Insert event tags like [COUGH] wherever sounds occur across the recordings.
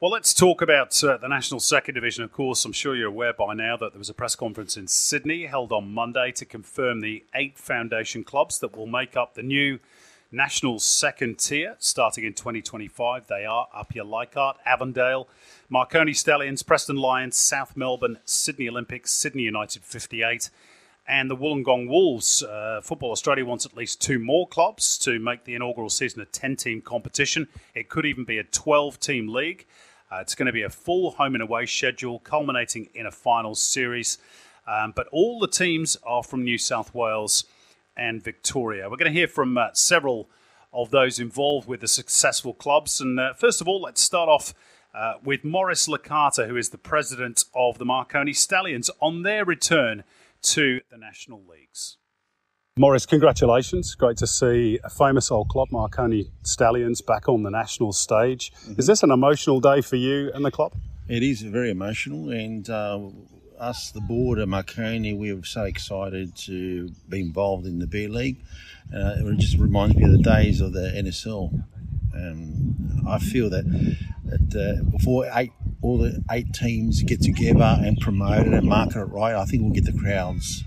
Well, let's talk about uh, the National Second Division. Of course, I'm sure you're aware by now that there was a press conference in Sydney held on Monday to confirm the eight foundation clubs that will make up the new National Second Tier starting in 2025. They are Apia Leichhardt, Avondale, Marconi Stallions, Preston Lions, South Melbourne, Sydney Olympics, Sydney United 58, and the Wollongong Wolves. Uh, Football Australia wants at least two more clubs to make the inaugural season a 10 team competition. It could even be a 12 team league. Uh, it's going to be a full home and away schedule, culminating in a final series. Um, but all the teams are from New South Wales and Victoria. We're going to hear from uh, several of those involved with the successful clubs. And uh, first of all, let's start off uh, with Morris Licata, who is the president of the Marconi Stallions, on their return to the National Leagues. Morris, congratulations. Great to see a famous old club, Marconi Stallions, back on the national stage. Mm-hmm. Is this an emotional day for you and the club? It is very emotional, and uh, us, the board of Marconi, we are so excited to be involved in the B League. Uh, it just reminds me of the days of the NSL. And I feel that, that uh, before eight, all the eight teams get together and promote it and market it right, I think we'll get the crowds.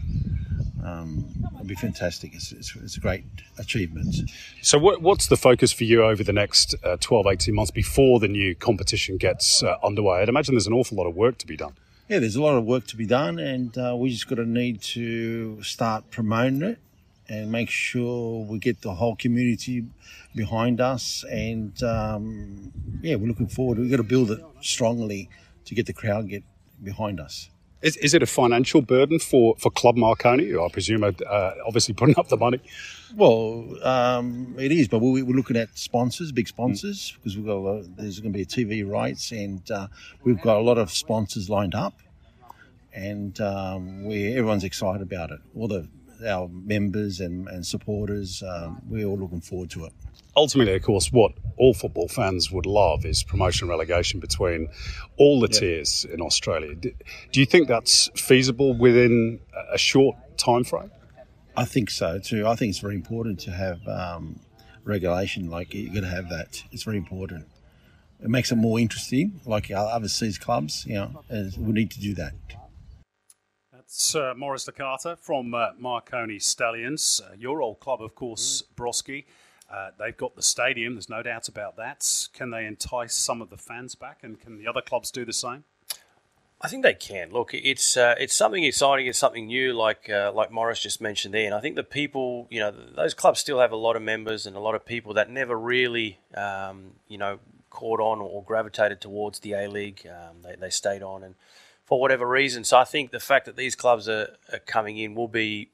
Um, it'll be fantastic. It's, it's, it's, a great achievement. So, what, what's the focus for you over the next uh, 12, 18 months before the new competition gets uh, underway? I'd imagine there's an awful lot of work to be done. Yeah, there's a lot of work to be done, and uh, we just got to need to start promoting it and make sure we get the whole community behind us. And um, yeah, we're looking forward. We've got to build it strongly to get the crowd get behind us. Is, is it a financial burden for, for Club Marconi? I presume, uh, obviously, putting up the money. Well, um, it is, but we, are looking at sponsors, big sponsors, mm. because we've got of, there's going to be TV rights, and uh, we've got a lot of sponsors lined up, and um, we everyone's excited about it. All the our members and, and supporters, um, we're all looking forward to it. Ultimately, of course, what all football fans would love is promotion and relegation between all the tiers in Australia. Do, do you think that's feasible within a short time frame? I think so too. I think it's very important to have um, regulation. Like you're going to have that. It's very important. It makes it more interesting. Like our overseas clubs, you know, we need to do that. That's uh, Morris Licata from uh, Marconi Stallions, uh, your old club, of course, mm. Brosquey. Uh, they've got the stadium. There's no doubt about that. Can they entice some of the fans back, and can the other clubs do the same? I think they can. Look, it's uh, it's something exciting. It's something new, like uh, like Morris just mentioned there. And I think the people, you know, those clubs still have a lot of members and a lot of people that never really, um, you know, caught on or gravitated towards the A League. Um, they, they stayed on, and for whatever reason. So I think the fact that these clubs are, are coming in will be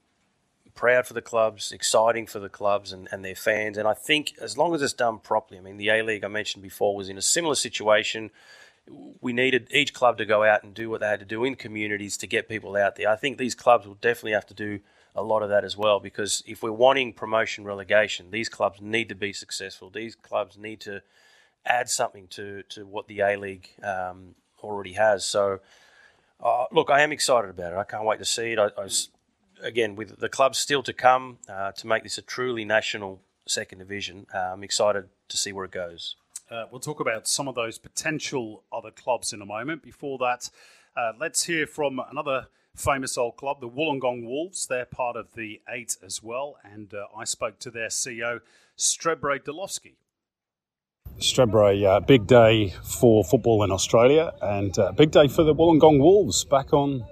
proud for the clubs, exciting for the clubs and, and their fans. And I think as long as it's done properly, I mean, the A League I mentioned before was in a similar situation. We needed each club to go out and do what they had to do in communities to get people out there. I think these clubs will definitely have to do a lot of that as well because if we're wanting promotion relegation, these clubs need to be successful. These clubs need to add something to, to what the A League um, already has. So uh, look, I am excited about it. I can't wait to see it. I, I again, with the clubs still to come uh, to make this a truly national second division, uh, I'm excited to see where it goes. Uh, we'll talk about some of those potential other clubs in a moment. Before that, uh, let's hear from another famous old club, the Wollongong Wolves. They're part of the eight as well, and uh, I spoke to their CEO, Strebre Delovski. Strebre, uh, big day for football in Australia and uh, big day for the Wollongong Wolves back on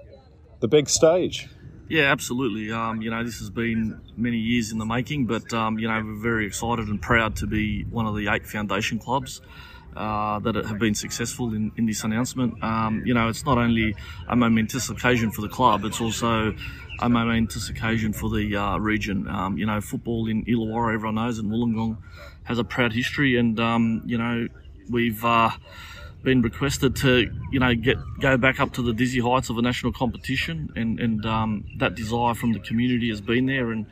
the big stage. Yeah, absolutely. Um, you know, this has been many years in the making, but um, you know, we're very excited and proud to be one of the eight foundation clubs. Uh, that have been successful in, in this announcement. Um, you know, it's not only a momentous occasion for the club, it's also a momentous occasion for the uh, region. Um, you know, football in Illawarra, everyone knows, and Wollongong has a proud history, and um, you know, we've uh, been requested to, you know, get go back up to the dizzy heights of a national competition, and and um, that desire from the community has been there, and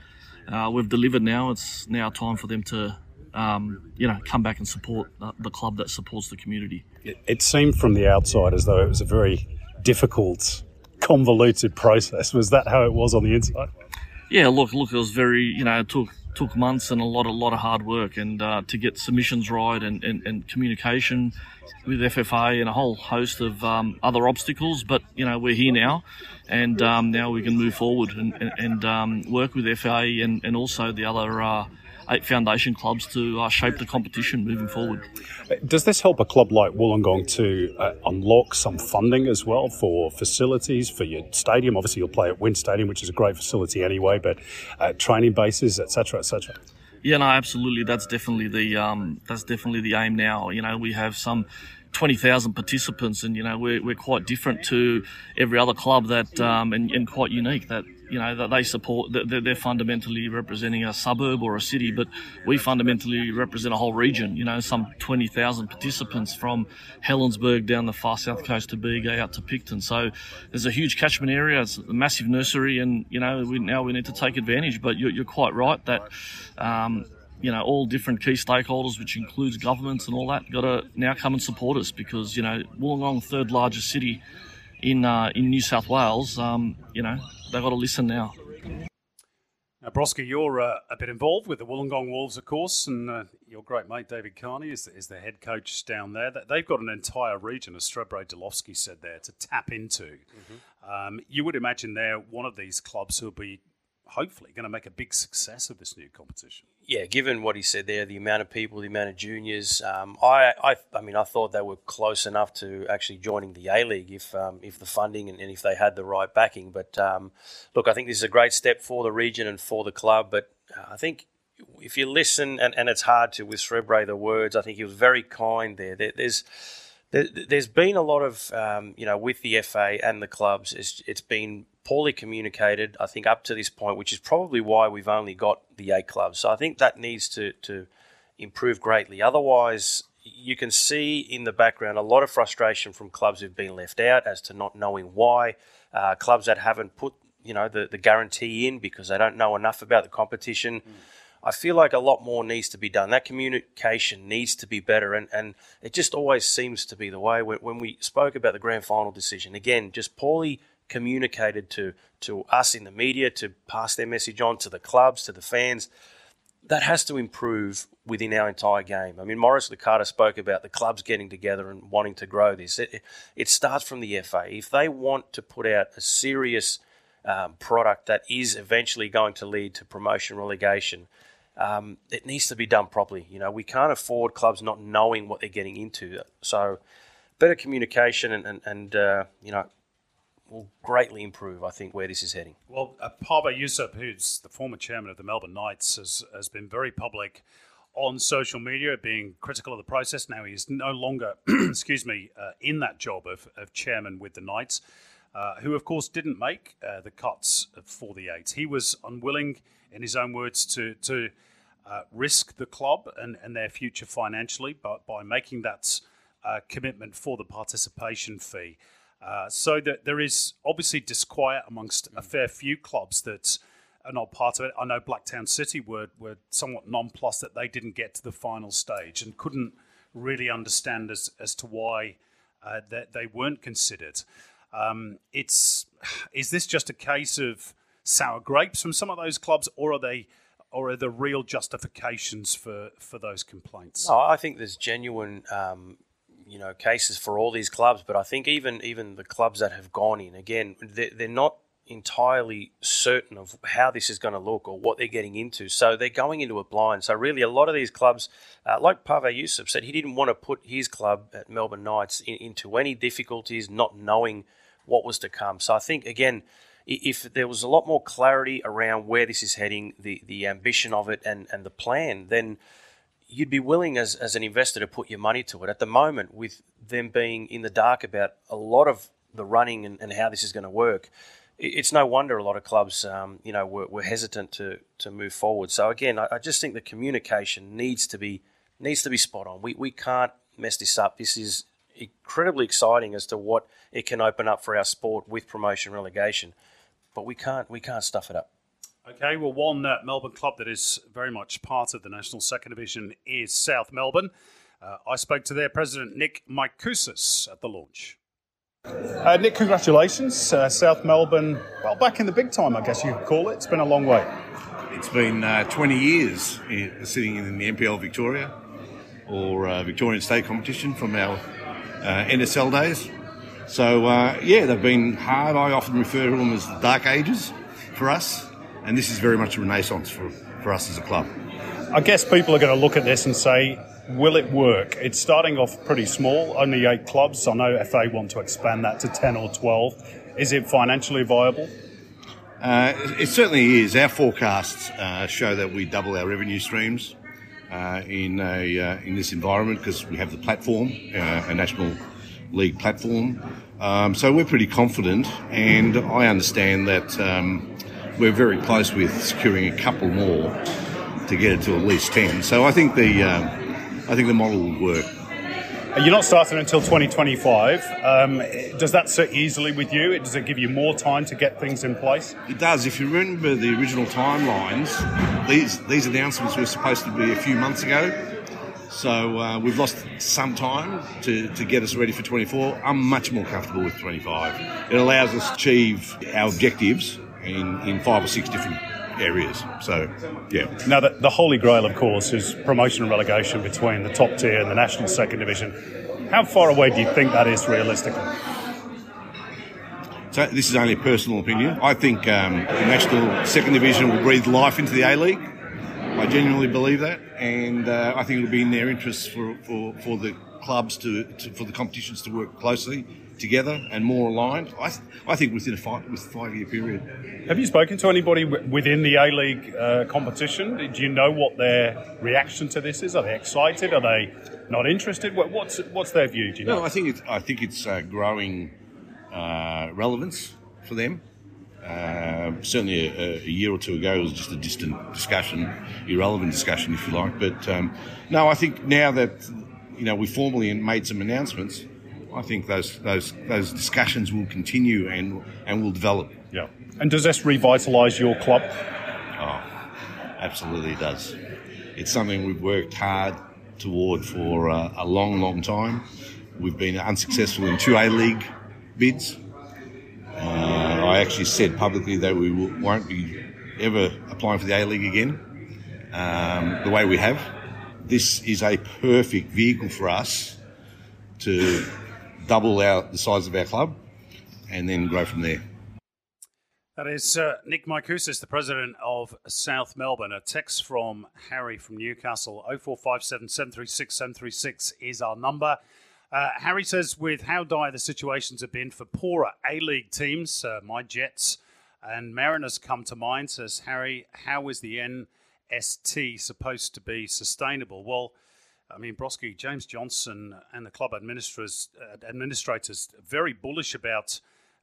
uh, we've delivered. Now it's now time for them to. Um, you know, come back and support the club that supports the community. It, it seemed from the outside as though it was a very difficult convoluted process. Was that how it was on the inside? Yeah, look, look, it was very, you know, it took took months and a lot, a lot of hard work, and uh, to get submissions right and, and, and, communication with FFA and a whole host of um, other obstacles. But you know, we're here now, and um, now we can move forward and, and, and um, work with FA and, and also the other uh, eight foundation clubs to uh, shape the competition moving forward. Does this help a club like Wollongong to uh, unlock some funding as well for facilities for your stadium? Obviously, you'll play at WIN Stadium, which is a great facility anyway, but uh, training bases, etc., etc. Yeah, no, absolutely. That's definitely the um, that's definitely the aim now. You know, we have some 20,000 participants, and you know we're, we're quite different to every other club that um, and, and quite unique that you know that they support that they're fundamentally representing a suburb or a city, but we fundamentally represent a whole region. You know, some 20,000 participants from Helensburgh down the far south coast to Bega out to Picton. So there's a huge catchment area. It's a massive nursery, and you know we, now we need to take advantage. But you're, you're quite right that. Um, you know, all different key stakeholders, which includes governments and all that, got to now come and support us because, you know, Wollongong, third largest city in uh, in New South Wales, um, you know, they've got to listen now. Now, Brosquey, you're uh, a bit involved with the Wollongong Wolves, of course, and uh, your great mate David Carney is, is the head coach down there. They've got an entire region, as Strebre Delovski said there, to tap into. Mm-hmm. Um, you would imagine they're one of these clubs who'll be hopefully going to make a big success of this new competition. Yeah, given what he said there, the amount of people, the amount of juniors, um, I, I, I mean, I thought they were close enough to actually joining the A League if, um, if the funding and, and, if they had the right backing. But um, look, I think this is a great step for the region and for the club. But uh, I think if you listen, and, and it's hard to with Strebre the words, I think he was very kind there. there there's there, has been a lot of, um, you know, with the FA and the clubs, it's, it's been poorly communicated, I think, up to this point, which is probably why we've only got the eight clubs. So I think that needs to, to improve greatly. Otherwise, you can see in the background a lot of frustration from clubs who've been left out as to not knowing why. Uh, clubs that haven't put, you know, the, the guarantee in because they don't know enough about the competition. Mm. I feel like a lot more needs to be done. That communication needs to be better, and, and it just always seems to be the way. When, when we spoke about the grand final decision, again, just poorly communicated to to us in the media to pass their message on to the clubs, to the fans. That has to improve within our entire game. I mean, Morris Licata spoke about the clubs getting together and wanting to grow this. It, it starts from the FA. If they want to put out a serious um, product that is eventually going to lead to promotion relegation, um, it needs to be done properly. You know, we can't afford clubs not knowing what they're getting into. So, better communication and and, and uh, you know will greatly improve, I think, where this is heading. Well, uh, Pave Jusup, who's the former chairman of the Melbourne Knights, has, has been very public on social media, being critical of the process. Now he's no longer, [CLEARS THROAT] excuse me, uh, in that job of, of chairman with the Knights, uh, who, of course, didn't make uh, the cuts for the eight. He was unwilling, in his own words, to to uh, risk the club and, and their future financially, but by making that uh, commitment for the participation fee. Uh, so that there is obviously disquiet amongst a fair few clubs that are not part of it. I know Blacktown City were, were somewhat nonplussed that they didn't get to the final stage and couldn't really understand as, as to why uh, that they weren't considered. Um, it's is this just a case of sour grapes from some of those clubs, or are they, or are there real justifications for for those complaints? Oh, I think there's genuine um, you know cases for all these clubs, but I think even even the clubs that have gone in again, they're, they're not entirely certain of how this is going to look or what they're getting into. So they're going into a blind. So really, a lot of these clubs, uh, like Pave Jusup said, he didn't want to put his club at Melbourne Knights in, into any difficulties, not knowing what was to come. So I think again. If there was a lot more clarity around where this is heading, the, the ambition of it, and, and the plan, then you'd be willing as, as an investor to put your money to it. At the moment, with them being in the dark about a lot of the running and, and how this is going to work, it's no wonder a lot of clubs, um, you know, were, were, hesitant to, to move forward. So again, I, I, just think the communication needs to be needs to be spot on. We, we can't mess this up. This is incredibly exciting as to what it can open up for our sport with promotion relegation, but we can't we can't stuff it up. Okay, well, one uh, Melbourne club that is very much part of the National Second Division is South Melbourne. Uh, I spoke to their president, Nick Maikousis, at the launch. Uh, Nick, congratulations. Uh, South Melbourne, well, back in the big time, I guess you could call it. It's been a long way. It's been uh, 20 years sitting in the NPL Victoria or uh, Victorian State competition from our uh, NSL days. So, uh, yeah, they've been hard. I often refer to them as the dark ages for us, and this is very much a renaissance for, for us as a club. I guess people are going to look at this and say, will it work? It's starting off pretty small, only eight clubs. I know FA want to expand that to 10 or 12. Is it financially viable? Uh, it certainly is. Our forecasts uh, show that we double our revenue streams uh, in a uh, in this environment because we have the platform, uh, a national league platform. Um, so we're pretty confident, and I understand that um, we're very close with securing a couple more to get it to at least ten. So I think the um, I think the model will work. You're not starting until 2025. Um, does that sit easily with you? Does it give you more time to get things in place? It does. If you remember the original timelines, these these announcements were supposed to be a few months ago. So uh, we've lost some time to, to get us ready for 24. I'm much more comfortable with 25. It allows us to achieve our objectives in, in five or six different areas. So, yeah. Now, the, the holy grail, of course, is promotion and relegation between the top tier and the national second division. How far away do you think that is realistically? So this is only a personal opinion. I think um, the national second division will breathe life into the A League. I genuinely believe that, and uh, I think it will be in their interests for, for, for the clubs to, to, for the competitions to work closely together and more aligned. I, I think within a five, with five year period. Have you spoken to anybody w- within the A League uh, competition? Do you know what their reaction to this is? Are they excited? Are they not interested? What's what's their view? Do you know? No, I think it's I think it's uh, growing uh, relevance for them. Uh, certainly, a, a, year or two ago, it was just a distant discussion, irrelevant discussion, if you like. But um, no, I think now that you know we formally made some announcements, I think those those those discussions will continue and and will develop. Yeah. And does this revitalise your club? Oh, absolutely does. It's something we've worked hard toward for uh, a long, long time. We've been unsuccessful in two A League bids. Uh, I actually said publicly that we won't be ever applying for the A League again. Um, the way we have, this is a perfect vehicle for us to double our the size of our club, and then grow from there. That is uh, Nick Maikousis, the president of South Melbourne. A text from Harry from Newcastle 0457 736 736 is our number. Uh, Harry says, with how dire the situations have been for poorer A League teams, uh, my Jets and Mariners come to mind. Says Harry, how is the NST supposed to be sustainable? Well, I mean, Brosquey, James Johnson, and the club administrators, uh, administrators very bullish about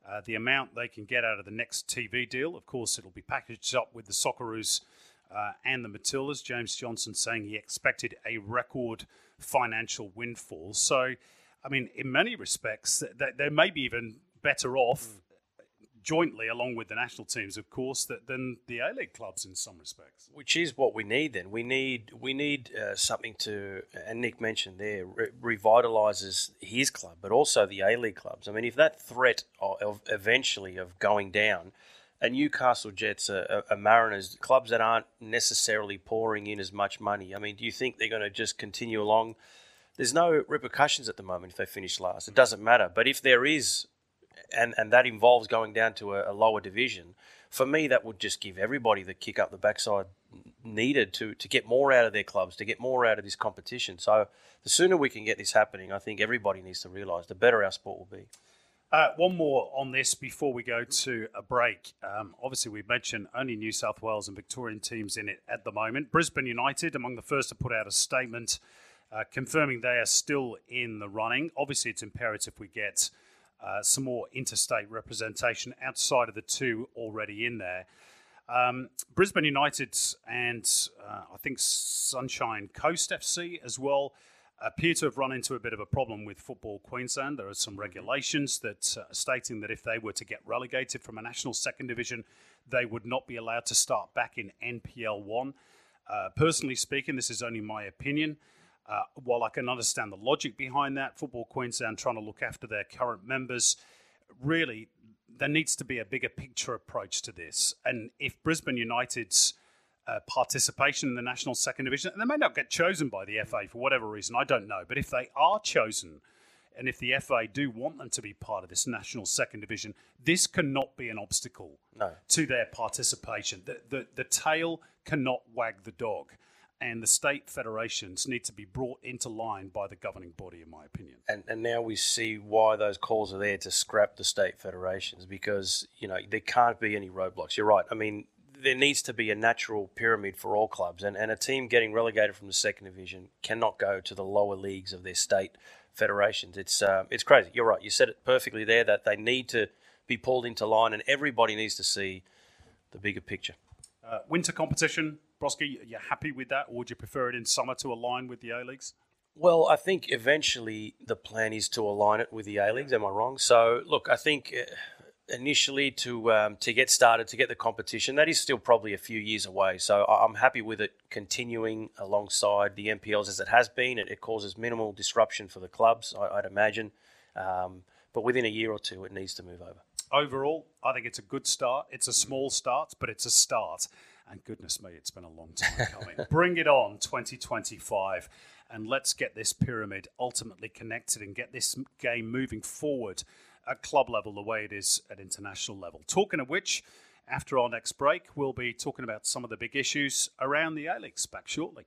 uh, the amount they can get out of the next TV deal. Of course, it'll be packaged up with the Socceroos uh, and the Matildas. James Johnson saying he expected a record financial windfall. So, I mean, in many respects, they may be even better off jointly, along with the national teams, of course, that, than the A League clubs in some respects. Which is what we need. Then we need we need uh, something to, and Nick mentioned there, re- revitalises his club, but also the A League clubs. I mean, if that threat of, of eventually of going down. A Newcastle Jets, a, a, Mariners, clubs that aren't necessarily pouring in as much money. I mean, do you think they're going to just continue along? There's no repercussions at the moment if they finish last. It doesn't matter. But if there is and and that involves going down to a, a, lower division. For me, that would just give everybody the kick up the backside needed to to get more out of their clubs, to get more out of this competition. So the sooner we can get this happening, I think everybody needs to realise the better our sport will be. Uh, one more on this before we go to a break. Um, obviously, we mentioned only New South Wales and Victorian teams in it at the moment. Brisbane United, among the first to put out a statement uh, confirming they are still in the running. Obviously, it's imperative we get uh, some more interstate representation outside of the two already in there. Um, Brisbane United and uh, I think Sunshine Coast FC as well appear to have run into a bit of a problem with Football Queensland. There are some regulations that uh, stating that if they were to get relegated from a national second division, they would not be allowed to start back in NPL 1. Uh, personally speaking, this is only my opinion. Uh, while I can understand the logic behind that, Football Queensland trying to look after their current members, really, there needs to be a bigger picture approach to this. And if Brisbane United's uh, participation in the national second division, and they may not get chosen by the FA for whatever reason, I don't know, but if they are chosen, and if the FA do want them to be part of this national second division, this cannot be an obstacle No. to their participation. The, the, the tail cannot wag the dog. And the state federations need to be brought into line by the governing body, in my opinion. and, and now we see why those calls are there to scrap the state federations because you know there can't be any roadblocks. You're right. I mean, there needs to be a natural pyramid for all clubs, and, and a team getting relegated from the second division cannot go to the lower leagues of their state federations. It's uh, it's crazy. You're right. You said it perfectly there that they need to be pulled into line, and everybody needs to see the bigger picture. Uh, winter competition, Brosquey, you happy with that, or would you prefer it in summer to align with the A leagues? Well, I think eventually the plan is to align it with the A leagues. Am I wrong? So, look, I think uh, initially to um, to get started, to get the competition, that is still probably a few years away. So, I'm happy with it continuing alongside the NPLs as it has been. It, it causes minimal disruption for the clubs, I, I'd imagine. Um, but within a year or two, it needs to move over. Overall, I think it's a good start. It's a small start, but it's a start. And goodness me, it's been a long time coming. [LAUGHS] Bring it on, 2025, and let's get this pyramid ultimately connected and get this game moving forward at club level the way it is at international level. Talking of which, after our next break, we'll be talking about some of the big issues around the A Leagues. Back shortly.